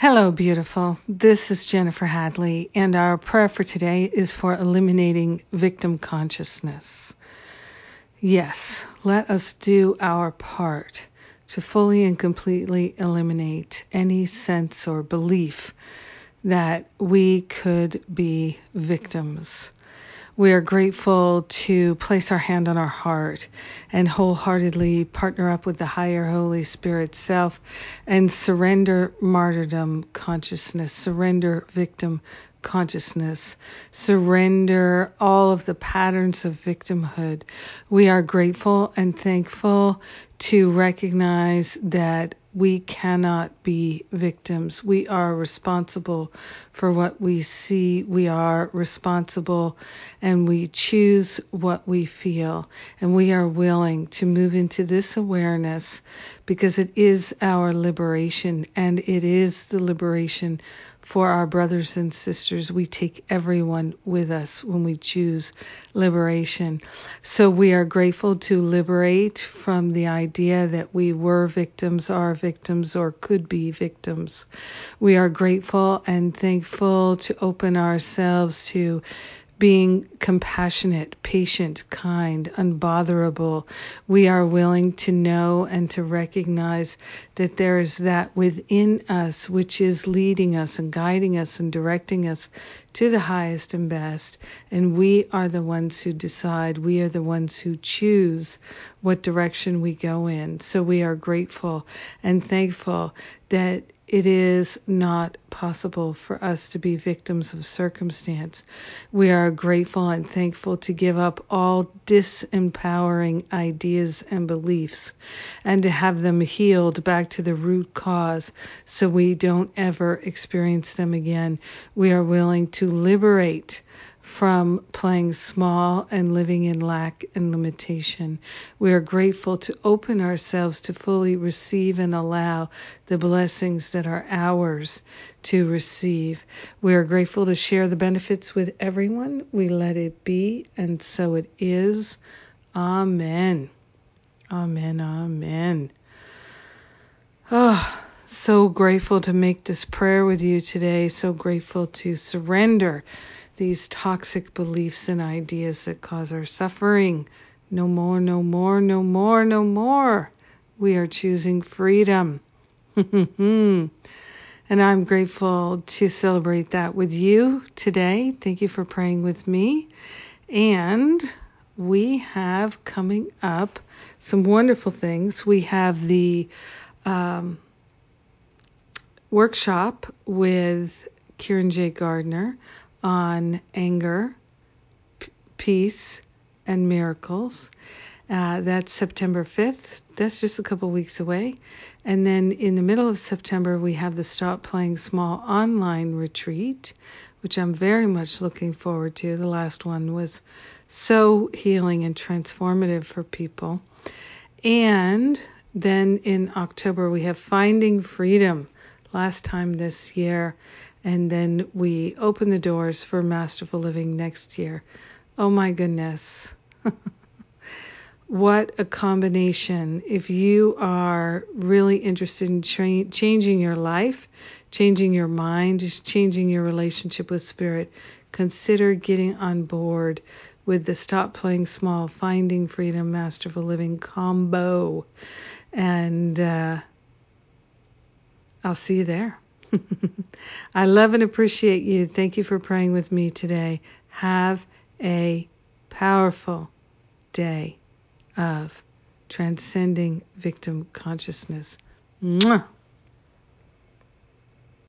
Hello, beautiful. This is Jennifer Hadley, and our prayer for today is for eliminating victim consciousness. Yes, let us do our part to fully and completely eliminate any sense or belief that we could be victims we are grateful to place our hand on our heart and wholeheartedly partner up with the higher Holy Spirit self and surrender martyrdom consciousness, surrender victim consciousness, surrender all of the patterns of victimhood. We are grateful and thankful to recognize that we cannot be victims. We are responsible for what we see. We are responsible and we choose what we feel. And we are willing to move into this awareness because it is our liberation and it is the liberation for our brothers and sisters. We take everyone with us when we choose liberation. So we are grateful to liberate from the idea that we were victims, are victims, or could be victims. We are grateful and thankful to open ourselves to being compassionate, patient, kind, unbotherable. We are willing to know and to recognize that there is that within us which is leading us and guiding us and directing us to the highest and best. And we are the ones who decide. We are the ones who choose what direction we go in. So we are grateful and thankful that it is not possible for us to be victims of circumstance. We are grateful and thankful to give up all disempowering ideas and beliefs and to have them healed back to the root cause so we don't ever experience them again. We are willing to liberate from playing small and living in lack and limitation. We are grateful to open ourselves to fully receive and allow the blessings that are ours to receive. We are grateful to share the benefits with everyone. We let it be, and so it is. Amen. Amen. Amen. Oh, so grateful to make this prayer with you today. So grateful to surrender these toxic beliefs and ideas that cause our suffering. No more, no more, no more, no more. We are choosing freedom. and I'm grateful to celebrate that with you today. Thank you for praying with me. And we have coming up some wonderful things. We have the um, workshop with Kieran J. Gardner on anger, p- peace, and miracles. Uh, that's September 5th. That's just a couple weeks away. And then in the middle of September, we have the Stop Playing Small online retreat, which I'm very much looking forward to. The last one was so healing and transformative for people. And then in October, we have Finding Freedom. Last time this year, and then we open the doors for Masterful Living next year. Oh my goodness. what a combination. If you are really interested in tra- changing your life, changing your mind, changing your relationship with spirit, consider getting on board with the Stop Playing Small, Finding Freedom, Masterful Living combo. And uh, I'll see you there. I love and appreciate you. Thank you for praying with me today. Have a powerful day of transcending victim consciousness. Mwah.